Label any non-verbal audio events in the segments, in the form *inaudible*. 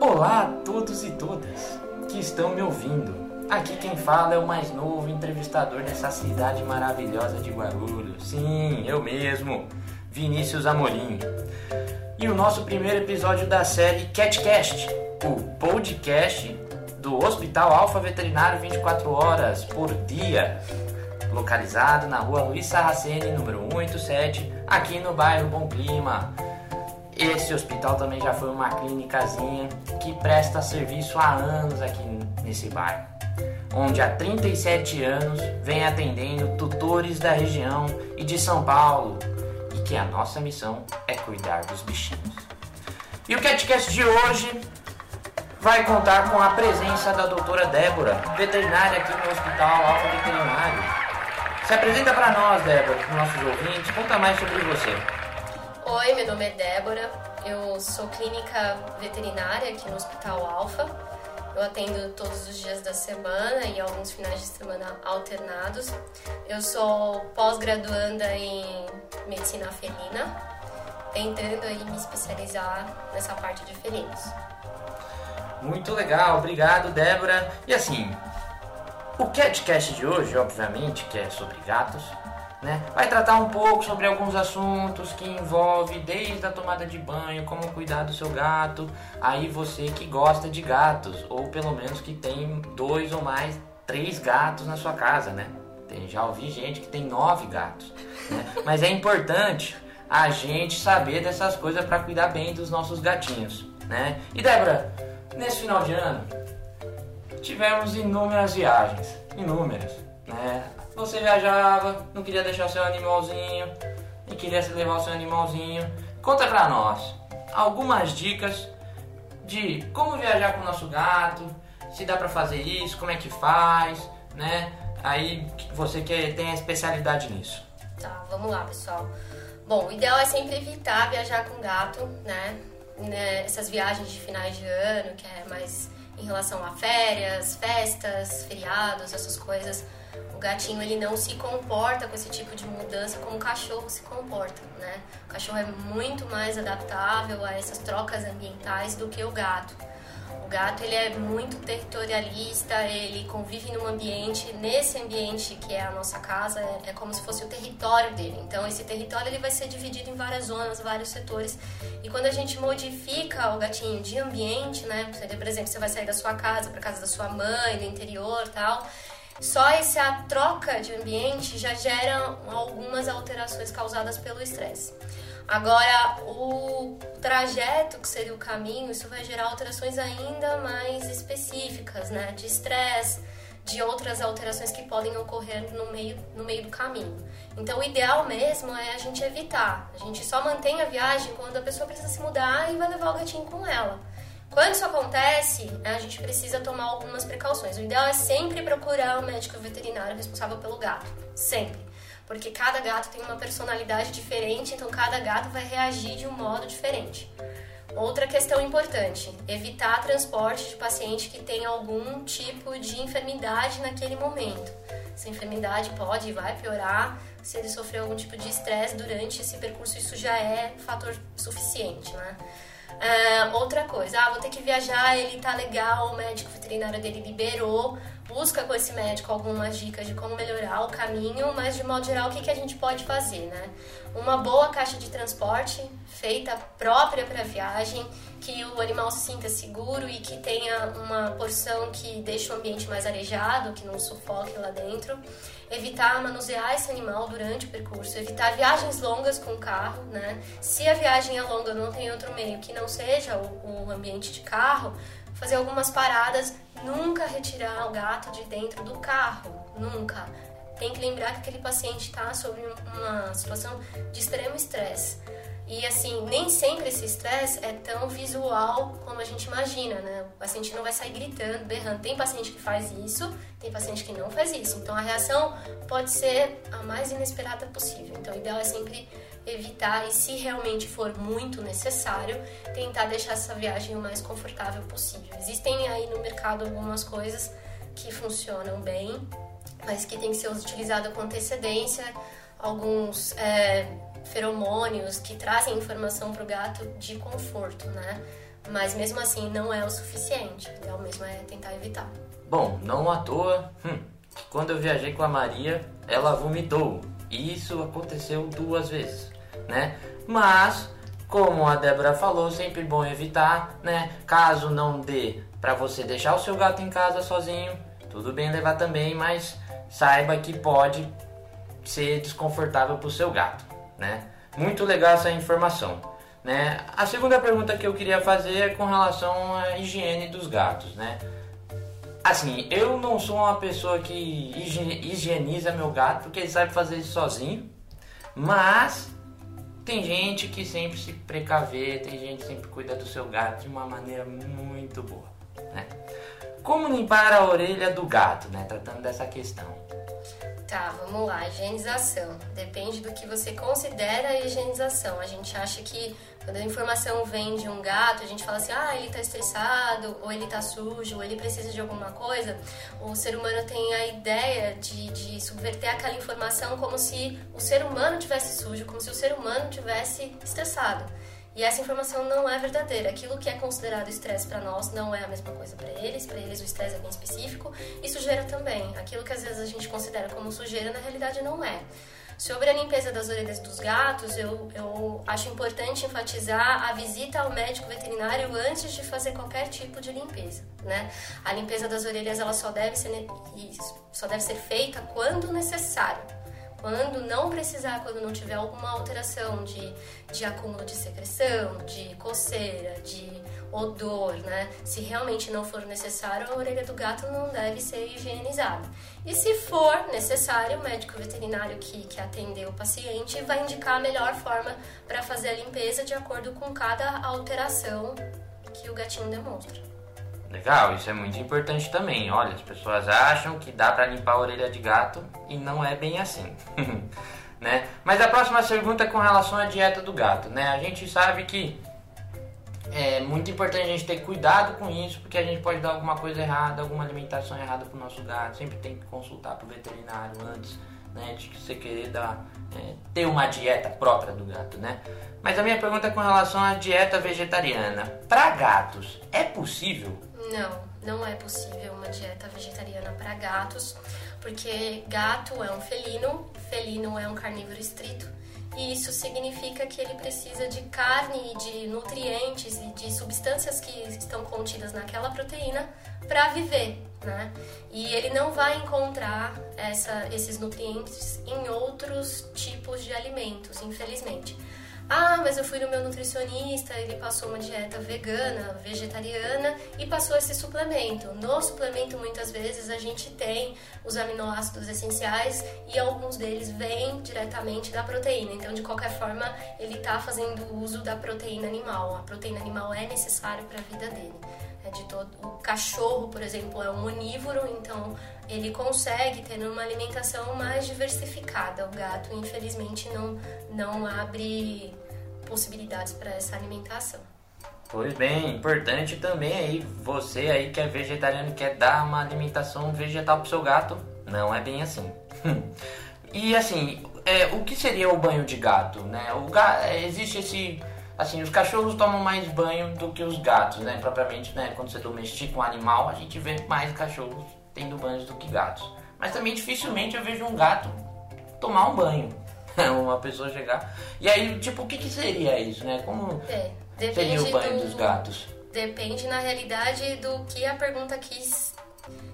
Olá a todos e todas que estão me ouvindo. Aqui quem fala é o mais novo entrevistador dessa cidade maravilhosa de Guarulhos. Sim, eu mesmo, Vinícius Amorim. E o nosso primeiro episódio da série CatCast, o podcast do Hospital Alfa Veterinário 24 horas por dia, localizado na rua Luiz Sarraceni, número 187, aqui no bairro Bom Clima. Esse hospital também já foi uma clínicazinha que presta serviço há anos aqui nesse bairro, onde há 37 anos vem atendendo tutores da região e de São Paulo, e que a nossa missão é cuidar dos bichinhos. E o CatCast de hoje vai contar com a presença da doutora Débora, veterinária aqui no Hospital Alfa Veterinário. Se apresenta para nós, Débora, para os nossos ouvintes, conta mais sobre você. Oi, meu nome é Débora, eu sou clínica veterinária aqui no Hospital Alfa. Eu atendo todos os dias da semana e alguns finais de semana alternados. Eu sou pós-graduanda em medicina felina, tentando aí me especializar nessa parte de felinos. Muito legal, obrigado, Débora. E assim, o CatCast de hoje, obviamente, que é sobre gatos, né? Vai tratar um pouco sobre alguns assuntos que envolve desde a tomada de banho, como cuidar do seu gato, aí você que gosta de gatos, ou pelo menos que tem dois ou mais, três gatos na sua casa, né? Tem, já ouvi gente que tem nove gatos, né? *laughs* Mas é importante a gente saber dessas coisas para cuidar bem dos nossos gatinhos, né? E Débora, nesse final de ano tivemos inúmeras viagens, inúmeras, né? Você viajava, não queria deixar o seu animalzinho, e queria levar o seu animalzinho. Conta pra nós algumas dicas de como viajar com o nosso gato, se dá pra fazer isso, como é que faz, né? Aí você que tem a especialidade nisso. Tá, vamos lá, pessoal. Bom, o ideal é sempre evitar viajar com gato, né? né? Essas viagens de finais de ano, que é mais em relação a férias, festas, feriados, essas coisas. O gatinho ele não se comporta com esse tipo de mudança como o cachorro se comporta, né? O cachorro é muito mais adaptável a essas trocas ambientais do que o gato. O gato ele é muito territorialista, ele convive num ambiente, nesse ambiente que é a nossa casa, é, é, como se fosse o território dele. Então esse território ele vai ser dividido em várias zonas, vários setores. E quando a gente modifica o gatinho de ambiente, né? Por exemplo, você vai sair da sua casa para casa da sua mãe, do interior, tal. Só essa troca de ambiente já gera algumas alterações causadas pelo estresse. Agora, o trajeto, que seria o caminho, isso vai gerar alterações ainda mais específicas, né? De estresse, de outras alterações que podem ocorrer no meio, no meio do caminho. Então, o ideal mesmo é a gente evitar. A gente só mantém a viagem quando a pessoa precisa se mudar e vai levar o gatinho com ela. Quando isso acontece, a gente precisa tomar algumas precauções. O ideal é sempre procurar o médico veterinário responsável pelo gato. Sempre porque cada gato tem uma personalidade diferente, então cada gato vai reagir de um modo diferente. Outra questão importante: evitar transporte de paciente que tem algum tipo de enfermidade naquele momento. Essa enfermidade pode e vai piorar se ele sofreu algum tipo de estresse durante esse percurso, isso já é fator suficiente, né? Uh, outra coisa, ah, vou ter que viajar, ele tá legal, o médico veterinário dele liberou, busca com esse médico algumas dicas de como melhorar o caminho, mas de modo geral, o que, que a gente pode fazer, né? Uma boa caixa de transporte feita própria para viagem, que o animal se sinta seguro e que tenha uma porção que deixe o ambiente mais arejado, que não sufoque lá dentro. Evitar manusear esse animal durante o percurso, evitar viagens longas com o carro, né? Se a viagem é longa, não tem outro meio que não seja o, o ambiente de carro, fazer algumas paradas, nunca retirar o gato de dentro do carro, nunca. Tem que lembrar que aquele paciente está sob uma situação de extremo estresse. E assim, nem sempre esse estresse é tão visual como a gente imagina, né? O paciente não vai sair gritando, berrando. Tem paciente que faz isso, tem paciente que não faz isso. Então a reação pode ser a mais inesperada possível. Então o ideal é sempre evitar e se realmente for muito necessário, tentar deixar essa viagem o mais confortável possível. Existem aí no mercado algumas coisas que funcionam bem, mas que tem que ser utilizada com antecedência. Alguns é, feromônios que trazem informação para o gato de conforto, né? Mas mesmo assim não é o suficiente. O ideal mesmo é tentar evitar. Bom, não à toa, hum, quando eu viajei com a Maria, ela vomitou. E isso aconteceu duas vezes, né? Mas, como a Débora falou, sempre bom evitar, né? Caso não dê para você deixar o seu gato em casa sozinho, tudo bem levar também, mas saiba que pode ser desconfortável para o seu gato, né? Muito legal essa informação. Né? A segunda pergunta que eu queria fazer é com relação à higiene dos gatos, né? Assim, eu não sou uma pessoa que higieniza meu gato porque ele sabe fazer isso sozinho, mas tem gente que sempre se precaver, tem gente que sempre cuida do seu gato de uma maneira muito boa, né? Como limpar a orelha do gato, né? Tratando dessa questão. Tá, vamos lá. Higienização. Depende do que você considera a higienização. A gente acha que quando a informação vem de um gato, a gente fala assim, ah, ele tá estressado, ou ele tá sujo, ou ele precisa de alguma coisa. O ser humano tem a ideia de, de subverter aquela informação como se o ser humano tivesse sujo, como se o ser humano tivesse estressado. E essa informação não é verdadeira. Aquilo que é considerado estresse para nós não é a mesma coisa para eles. Para eles o estresse é bem específico e sujeira também. Aquilo que às vezes a gente considera como sujeira na realidade não é. Sobre a limpeza das orelhas dos gatos, eu, eu acho importante enfatizar a visita ao médico veterinário antes de fazer qualquer tipo de limpeza, né? A limpeza das orelhas ela só deve ser, só deve ser feita quando necessário quando não precisar, quando não tiver alguma alteração de, de acúmulo de secreção, de coceira, de odor, né? Se realmente não for necessário, a orelha do gato não deve ser higienizada. E se for necessário, o médico veterinário que, que atendeu o paciente vai indicar a melhor forma para fazer a limpeza de acordo com cada alteração que o gatinho demonstra. Legal, isso é muito importante também. Olha, as pessoas acham que dá para limpar a orelha de gato e não é bem assim. *laughs* né? Mas a próxima pergunta é com relação à dieta do gato, né? A gente sabe que é muito importante a gente ter cuidado com isso, porque a gente pode dar alguma coisa errada, alguma alimentação errada para o nosso gato. Sempre tem que consultar para o veterinário antes né, de você querer dar, é, ter uma dieta própria do gato, né? Mas a minha pergunta é com relação à dieta vegetariana. Para gatos, é possível? Não, não é possível uma dieta vegetariana para gatos, porque gato é um felino, felino é um carnívoro estrito, e isso significa que ele precisa de carne e de nutrientes e de substâncias que estão contidas naquela proteína para viver, né? E ele não vai encontrar essa, esses nutrientes em outros tipos de alimentos, infelizmente. Ah, mas eu fui no meu nutricionista, ele passou uma dieta vegana, vegetariana e passou esse suplemento. No suplemento, muitas vezes, a gente tem os aminoácidos essenciais e alguns deles vêm diretamente da proteína. Então, de qualquer forma, ele está fazendo uso da proteína animal. A proteína animal é necessária para a vida dele. É de todo... O cachorro, por exemplo, é um onívoro, então ele consegue ter uma alimentação mais diversificada. O gato, infelizmente, não, não abre possibilidades para essa alimentação. Pois bem, importante também aí, você aí que é vegetariano quer dar uma alimentação vegetal pro seu gato, não é bem assim. *laughs* e assim, é, o que seria o banho de gato, né? O é, existe esse assim, os cachorros tomam mais banho do que os gatos, né? Propriamente, né? Quando você domestica um animal, a gente vê mais cachorros tendo banhos do que gatos. Mas também dificilmente eu vejo um gato tomar um banho. *laughs* Uma pessoa chegar. E aí, tipo, o que, que seria isso, né? Como é, seria o banho do, dos gatos? Depende, na realidade, do que a pergunta quis,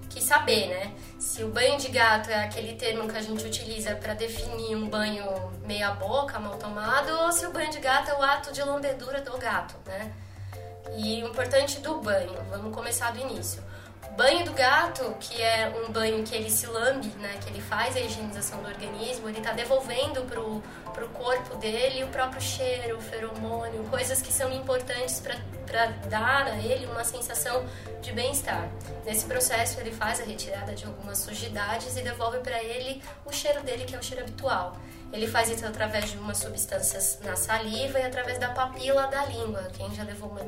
quis saber, né? Se o banho de gato é aquele termo que a gente utiliza para definir um banho meia boca, mal tomado, ou se o banho de gato é o ato de lambedura do gato, né? E o importante do banho, vamos começar do início. Banho do gato, que é um banho que ele se lambe, né, que ele faz a higienização do organismo, ele está devolvendo pro, pro corpo dele o próprio cheiro, o feromônio, coisas que são importantes para dar a ele uma sensação de bem-estar. Nesse processo, ele faz a retirada de algumas sujidades e devolve para ele o cheiro dele, que é o cheiro habitual. Ele faz isso através de umas substâncias na saliva e através da papila da língua. Quem já levou uma,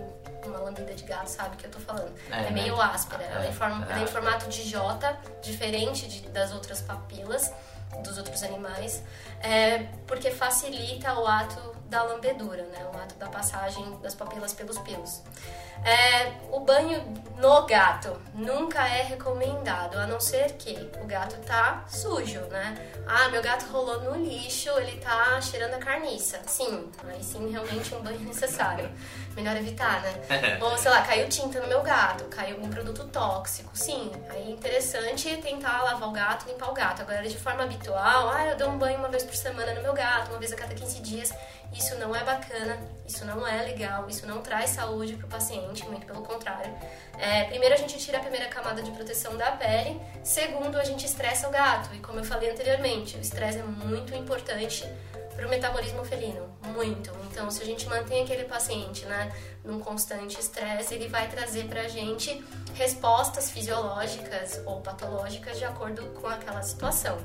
uma lambida de gato sabe o que eu tô falando. É, é meio né? áspera. É, ela é, é, em formato de J, diferente de, das outras papilas dos outros animais, é, porque facilita o ato da lambedura, né? O ato da passagem das papilas pelos pelos. É, o banho no gato nunca é recomendado, a não ser que o gato tá sujo, né? Ah, meu gato rolou no lixo, ele tá cheirando a carniça. Sim, aí sim realmente um banho *laughs* necessário. Melhor evitar, né? *laughs* Ou sei lá, caiu tinta no meu gato, caiu algum produto tóxico. Sim, aí é interessante tentar lavar o gato, limpar o gato. Agora, de forma habitual, ah, eu dou um banho uma vez por semana no meu gato, uma vez a cada 15 dias. Isso não é bacana, isso não é legal, isso não traz saúde para o paciente, muito pelo contrário. É, primeiro, a gente tira a primeira camada de proteção da pele. Segundo, a gente estressa o gato. E como eu falei anteriormente, o estresse é muito importante para o metabolismo felino, muito. Então, se a gente mantém aquele paciente né, num constante estresse, ele vai trazer para a gente respostas fisiológicas ou patológicas de acordo com aquela situação.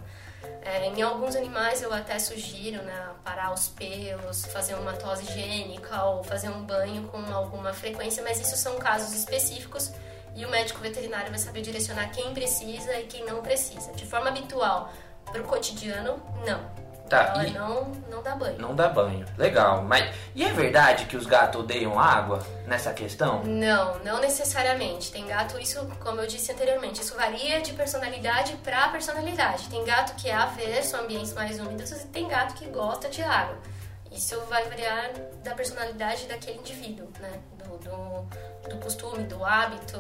É, em alguns animais eu até sugiro né, parar os pelos, fazer uma tosse higiênica ou fazer um banho com alguma frequência, mas isso são casos específicos e o médico veterinário vai saber direcionar quem precisa e quem não precisa. De forma habitual, para o cotidiano, não. Tá, Ela e não, não dá banho. não dá banho. Legal. Mas e é verdade que os gatos odeiam água nessa questão? Não, não necessariamente. Tem gato, isso, como eu disse anteriormente, isso varia de personalidade para personalidade. Tem gato que é avesso a ambientes mais úmidos e tem gato que gosta de água. Isso vai variar da personalidade daquele indivíduo, né? Do, do, do costume, do hábito,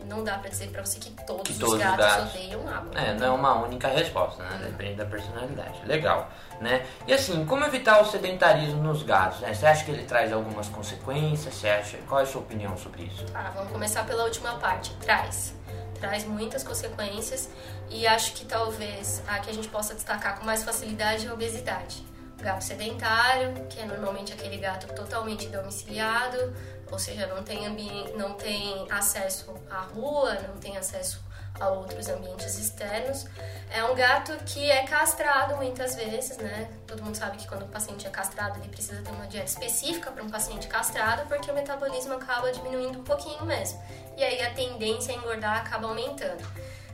e não dá pra dizer pra você que todos, Que os todos os gatos, gatos. odeiam água. É, não é uma única resposta, né? Depende da personalidade. Legal, né? E assim, como evitar o sedentarismo nos gatos, né? Você acha que ele traz algumas consequências? Você acha... Qual é a sua opinião sobre isso? Ah, vamos começar pela última parte. Traz. Traz muitas consequências e acho que talvez a que a gente possa destacar com mais facilidade é a obesidade. Gato sedentário, que é normalmente aquele gato totalmente domiciliado, ou seja, não tem, ambi- não tem acesso à rua, não tem acesso a outros ambientes externos. É um gato que é castrado muitas vezes, né? Todo mundo sabe que quando o paciente é castrado, ele precisa ter uma dieta específica para um paciente castrado, porque o metabolismo acaba diminuindo um pouquinho mesmo. E aí a tendência a engordar acaba aumentando.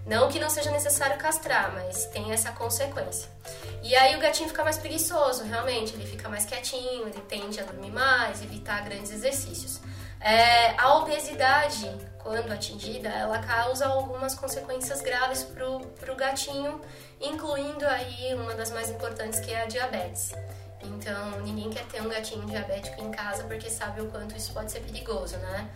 Não que não seja necessário castrar, mas tem essa consequência. E aí o gatinho fica mais preguiçoso, realmente, ele fica mais quietinho, ele tende a dormir mais, evitar grandes exercícios. É, a obesidade, quando atingida, ela causa algumas consequências graves pro, pro gatinho, incluindo aí uma das mais importantes que é a diabetes. Então, ninguém quer ter um gatinho diabético em casa porque sabe o quanto isso pode ser perigoso, né?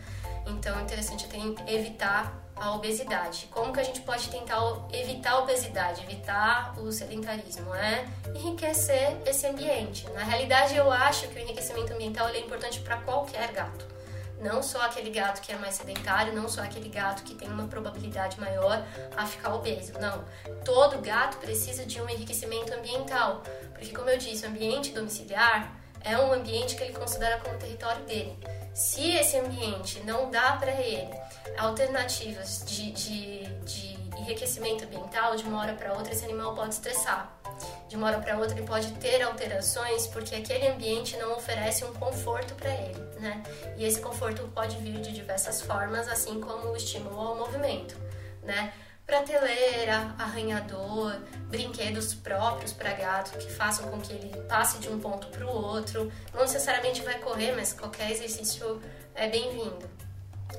Então, é interessante evitar a obesidade. Como que a gente pode tentar evitar a obesidade, evitar o sedentarismo? É enriquecer esse ambiente. Na realidade, eu acho que o enriquecimento ambiental é importante para qualquer gato. Não só aquele gato que é mais sedentário, não só aquele gato que tem uma probabilidade maior a ficar obeso. Não. Todo gato precisa de um enriquecimento ambiental. Porque, como eu disse, o ambiente domiciliar é um ambiente que ele considera como território dele. Se esse ambiente não dá para ele alternativas de, de, de enriquecimento ambiental, de uma hora para outra esse animal pode estressar. De uma hora para outra ele pode ter alterações porque aquele ambiente não oferece um conforto para ele, né? E esse conforto pode vir de diversas formas, assim como o estímulo ao movimento, né? Prateleira, arranhador, brinquedos próprios para gato que façam com que ele passe de um ponto para o outro. Não necessariamente vai correr, mas qualquer exercício é bem-vindo.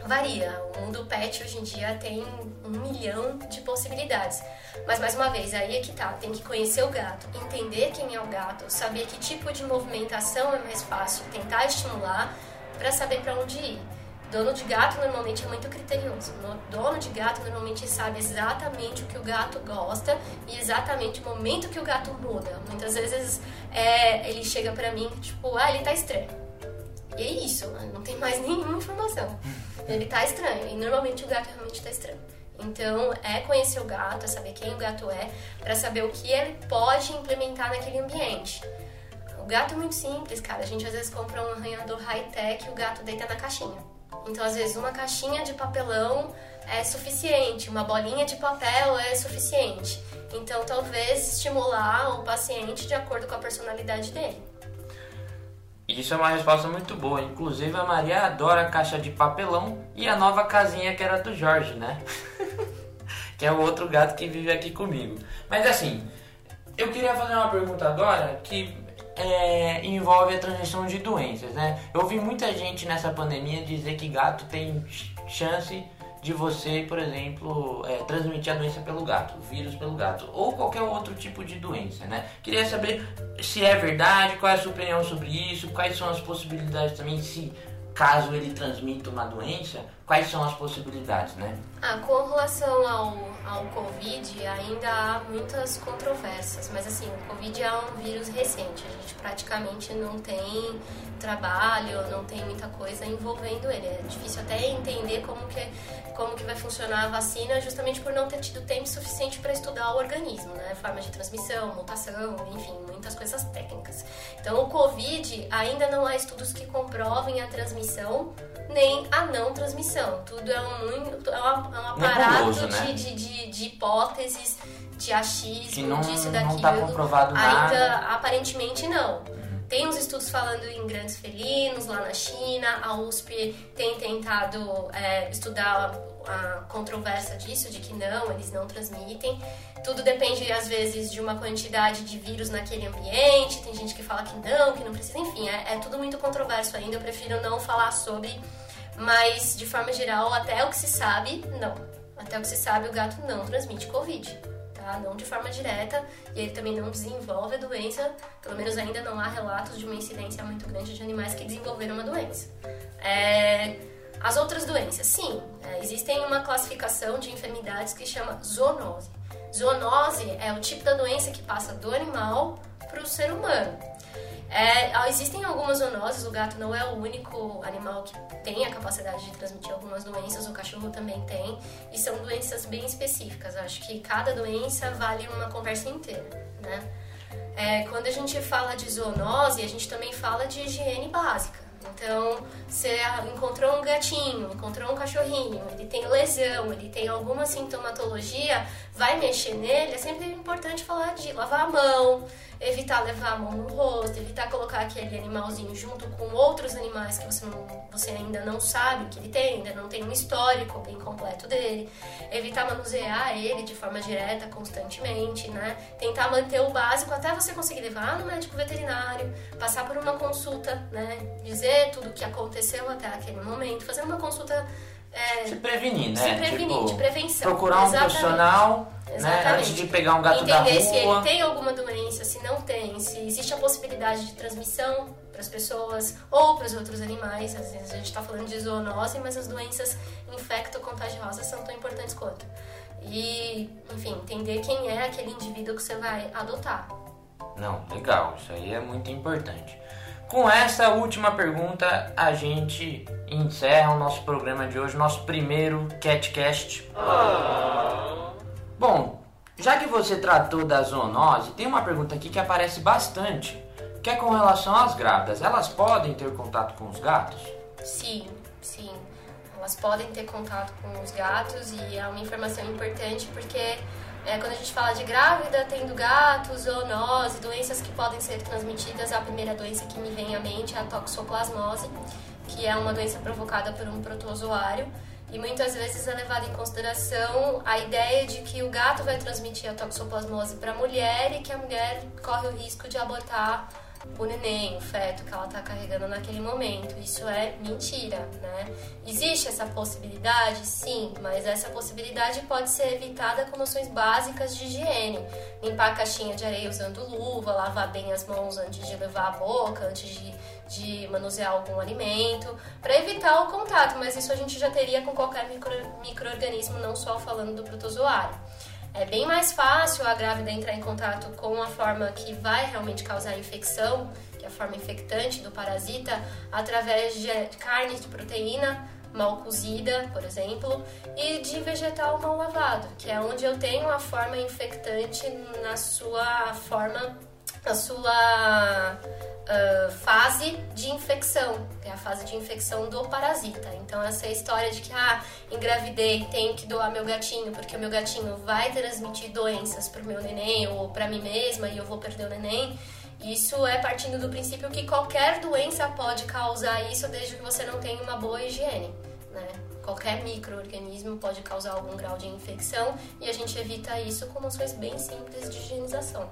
Varia. O mundo pet hoje em dia tem um milhão de possibilidades. Mas mais uma vez, aí é que tá. Tem que conhecer o gato, entender quem é o gato, saber que tipo de movimentação é mais fácil, tentar estimular para saber para onde ir. Dono de gato normalmente é muito criterioso. No- Dono de gato normalmente sabe exatamente o que o gato gosta e exatamente o momento que o gato muda. Muitas vezes é, ele chega pra mim tipo, ah, ele tá estranho. E é isso, não tem mais *laughs* nenhuma informação. Ele tá estranho. E normalmente o gato realmente tá estranho. Então é conhecer o gato, é saber quem o gato é, pra saber o que ele pode implementar naquele ambiente. O gato é muito simples, cara. A gente às vezes compra um arranhador high-tech e o gato deita na caixinha. Então, às vezes, uma caixinha de papelão é suficiente, uma bolinha de papel é suficiente. Então, talvez estimular o paciente de acordo com a personalidade dele. Isso é uma resposta muito boa. Inclusive, a Maria adora a caixa de papelão e a nova casinha que era do Jorge, né? *laughs* que é o outro gato que vive aqui comigo. Mas assim, eu queria fazer uma pergunta agora que é, envolve a transmissão de doenças, né? Eu ouvi muita gente nessa pandemia dizer que gato tem chance de você, por exemplo, é, transmitir a doença pelo gato, o vírus pelo gato, ou qualquer outro tipo de doença, né? Queria saber se é verdade, qual é a sua opinião sobre isso, quais são as possibilidades também, se caso ele transmita uma doença, quais são as possibilidades, né? Ah, com relação ao, ao Covid, ainda há muitas controvérsias, mas assim, o Covid é um vírus recente, a gente praticamente não tem trabalho, não tem muita coisa envolvendo ele. É difícil até entender como que, como que vai funcionar a vacina, justamente por não ter tido tempo suficiente para estudar o organismo, né? Forma de transmissão, mutação, enfim, muitas coisas técnicas. Então, o Covid ainda não há estudos que comprovem a transmissão nem a não transmissão. Tudo é um, é um, é um aparato né? de, de, de, hipóteses, de achismo, Que não, disso não daquilo. tá comprovado Ainda, nada. aparentemente, não. Tem uns estudos falando em grandes felinos lá na China, a USP tem tentado é, estudar a, controvérsia disso, de que não, eles não transmitem. Tudo depende, às vezes, de uma quantidade de vírus naquele ambiente. Tem gente que fala que não, que não precisa. Enfim, é, é tudo muito controverso ainda. Eu prefiro não falar sobre. Mas, de forma geral, até o que se sabe, não. Até o que se sabe, o gato não transmite Covid. Tá? Não de forma direta. E ele também não desenvolve a doença. Pelo menos ainda não há relatos de uma incidência muito grande de animais que desenvolveram uma doença. É, As outras doenças, sim. É, existem uma classificação de enfermidades que chama zoonose. Zoonose é o tipo da doença que passa do animal para o ser humano. É, existem algumas zoonoses, o gato não é o único animal que tem a capacidade de transmitir algumas doenças, o cachorro também tem, e são doenças bem específicas. Acho que cada doença vale uma conversa inteira, né? É, quando a gente fala de zoonose, a gente também fala de higiene básica. Então, você encontrou um gatinho, encontrou um cachorrinho, ele tem lesão, ele tem alguma sintomatologia, vai mexer nele, é sempre importante falar de lavar a mão, evitar levar a mão no rosto, evitar colocar aquele animalzinho junto com outros animais que você, não, você ainda não sabe que ele tem, ainda não tem um histórico bem completo dele, evitar manusear ele de forma direta constantemente, né? Tentar manter o básico até você conseguir levar no médico veterinário, passar por uma consulta, né? Dizer tudo o que aconteceu até aquele momento, fazer uma consulta é, Se prevenir, né? se prevenir, Tipo, de prevenção. Procurar um Exatamente. profissional, né? Exatamente. Antes de pegar um gato Entender da se ele rua. tem alguma doença, se não tem, se existe a possibilidade de transmissão para as pessoas ou para os outros animais. Às vezes a gente está falando de zoonose, mas as doenças infecto-contagiosas são tão importantes quanto. E, enfim, entender quem é aquele indivíduo que você vai adotar. Não, legal, isso aí é muito importante. Com essa última pergunta, a gente encerra o nosso programa de hoje, nosso primeiro CatCast. Bom, já que você tratou da zoonose, tem uma pergunta aqui que aparece bastante, que é com relação às grávidas. Elas podem ter contato com os gatos? Sim, sim. Elas podem ter contato com os gatos e é uma informação importante porque é, quando a gente fala de grávida, tendo gato, zoonose, doenças que podem ser transmitidas, a primeira doença que me vem à mente é a toxoplasmose, que é uma doença provocada por um protozoário. E muitas vezes é levada em consideração a ideia de que o gato vai transmitir a toxoplasmose para a mulher e que a mulher corre o risco de abortar o neném, o feto que ela está carregando naquele momento. Isso é mentira, né? Existe essa possibilidade? Sim, mas essa possibilidade pode ser evitada com noções básicas de higiene. Limpar a caixinha de areia usando luva, lavar bem as mãos antes de levar à boca, antes de, de manusear algum alimento, para evitar o contato, mas isso a gente já teria com qualquer micro, microorganismo, não só falando do protozoário. É bem mais fácil a grávida entrar em contato com a forma que vai realmente causar infecção, que é a forma infectante do parasita, através de carne de proteína mal cozida, por exemplo, e de vegetal mal lavado, que é onde eu tenho a forma infectante na sua forma, na sua uh, fase de infecção, é a fase de infecção do parasita. Então, essa história de que, ah, engravidei, tenho que doar meu gatinho, porque o meu gatinho vai transmitir doenças pro meu neném ou para mim mesma e eu vou perder o neném. Isso é partindo do princípio que qualquer doença pode causar isso desde que você não tenha uma boa higiene, né? Qualquer microorganismo pode causar algum grau de infecção e a gente evita isso com noções bem simples de higienização.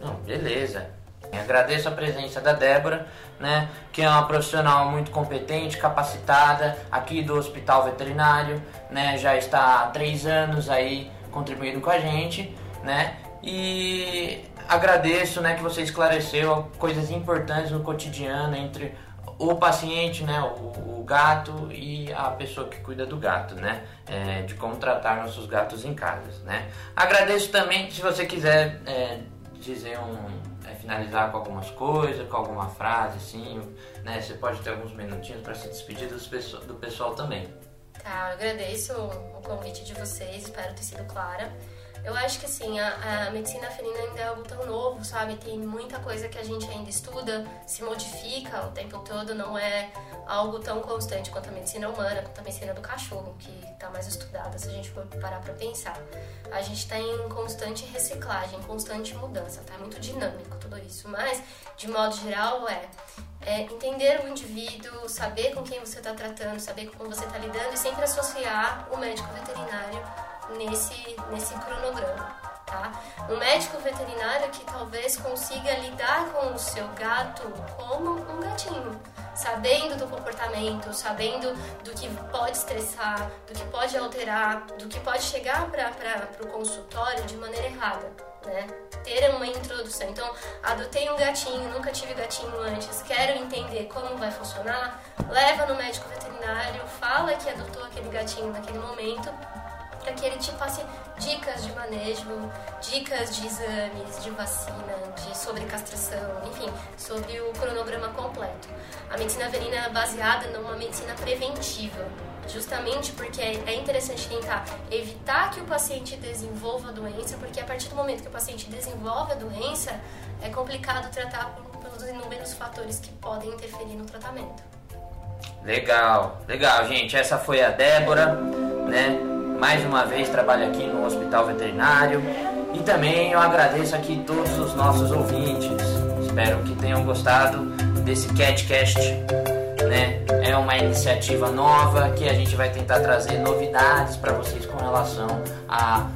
Não, beleza. Agradeço a presença da Débora, né, que é uma profissional muito competente, capacitada aqui do Hospital Veterinário, né, já está há três anos aí contribuindo com a gente, né, e agradeço, né, que você esclareceu coisas importantes no cotidiano entre o paciente, né, o, o, gato e a pessoa que cuida do gato, né, é, de como tratar nossos gatos em casa, né. Agradeço também, se você quiser é, dizer um, finalizar com algumas coisas, com alguma frase, assim, né, você pode ter alguns minutinhos para se despedir do, pessoal também. Tá, eu agradeço o convite de vocês, espero ter sido clara. Eu acho que assim, a, a, medicina feminina ainda é algo tão novo, sabe? Tem muita coisa que a gente ainda estuda, se modifica o tempo todo, não é algo tão constante quanto a medicina humana, quanto a medicina do cachorro, que está mais estudada, se a gente for parar para pensar. A gente está em constante reciclagem, constante mudança, tá? É muito dinâmico tudo isso, mas de modo geral é, é entender o indivíduo, saber com quem você está tratando, saber com quem você está lidando e sempre associar o médico veterinário nesse, nesse cronograma. Tá? Um médico veterinário que talvez consiga lidar com o seu gato como um gatinho, sabendo do comportamento, sabendo do que pode estressar, do que pode alterar, do que pode chegar para o consultório de maneira errada. Né? Ter uma introdução. Então, adotei um gatinho, nunca tive gatinho antes, quero entender como vai funcionar, leva no médico veterinário, fala que adotou aquele gatinho naquele momento para que ele te passe dicas de manejo, dicas de exames, de vacina, de sobre castração, enfim, sobre o cronograma completo. A medicina verina é baseada numa medicina preventiva, justamente porque é interessante tentar evitar que o paciente desenvolva a doença, porque a partir do momento que o paciente desenvolve a doença, é complicado tratar pelos inúmeros fatores que podem interferir no tratamento. Legal, legal, gente. Essa foi a Débora, né? Mais uma vez trabalho aqui no Hospital Veterinário e também eu agradeço aqui todos os nossos ouvintes. Espero que tenham gostado desse CatCast, né? É uma iniciativa nova que a gente vai tentar trazer novidades para vocês com relação a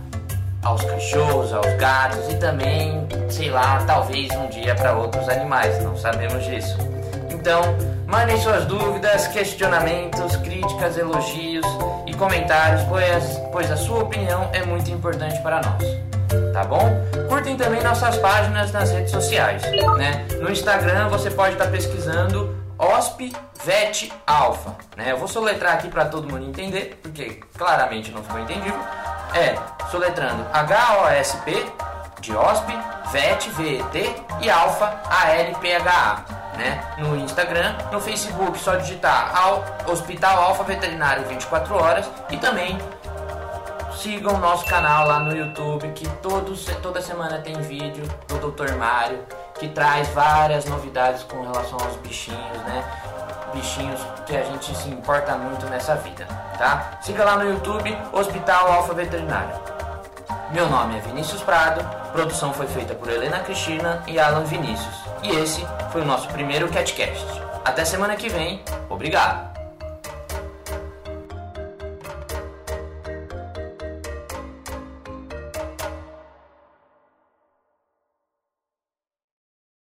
aos cachorros, aos gatos e também, sei lá, talvez um dia para outros animais, não sabemos disso. Então, mandem suas dúvidas, questionamentos, críticas, elogios e comentários, pois, pois a sua opinião é muito importante para nós. Tá bom? Curtem também nossas páginas nas redes sociais, né? No Instagram você pode estar pesquisando OSP VET Alpha, né? Eu vou soletrar aqui para todo mundo entender, porque claramente não ficou entendido. É soletrando H-O-S-P de OSP, VET, V-E-T e Alpha, A-L-P-H-A né? No Instagram, no Facebook, só digitar ao Hospital Alfa Veterinário 24 horas e também sigam o nosso canal lá no YouTube que todos, toda semana tem vídeo do Dr. Mário que traz várias novidades com relação aos bichinhos, né? Bichinhos que a gente se importa muito nessa vida, tá? Siga lá no YouTube Hospital Alfa Veterinário. Meu nome é Vinícius Prado, produção foi feita por Helena Cristina e Alan Vinícius. E esse foi o nosso primeiro CatCast. Até semana que vem, obrigado!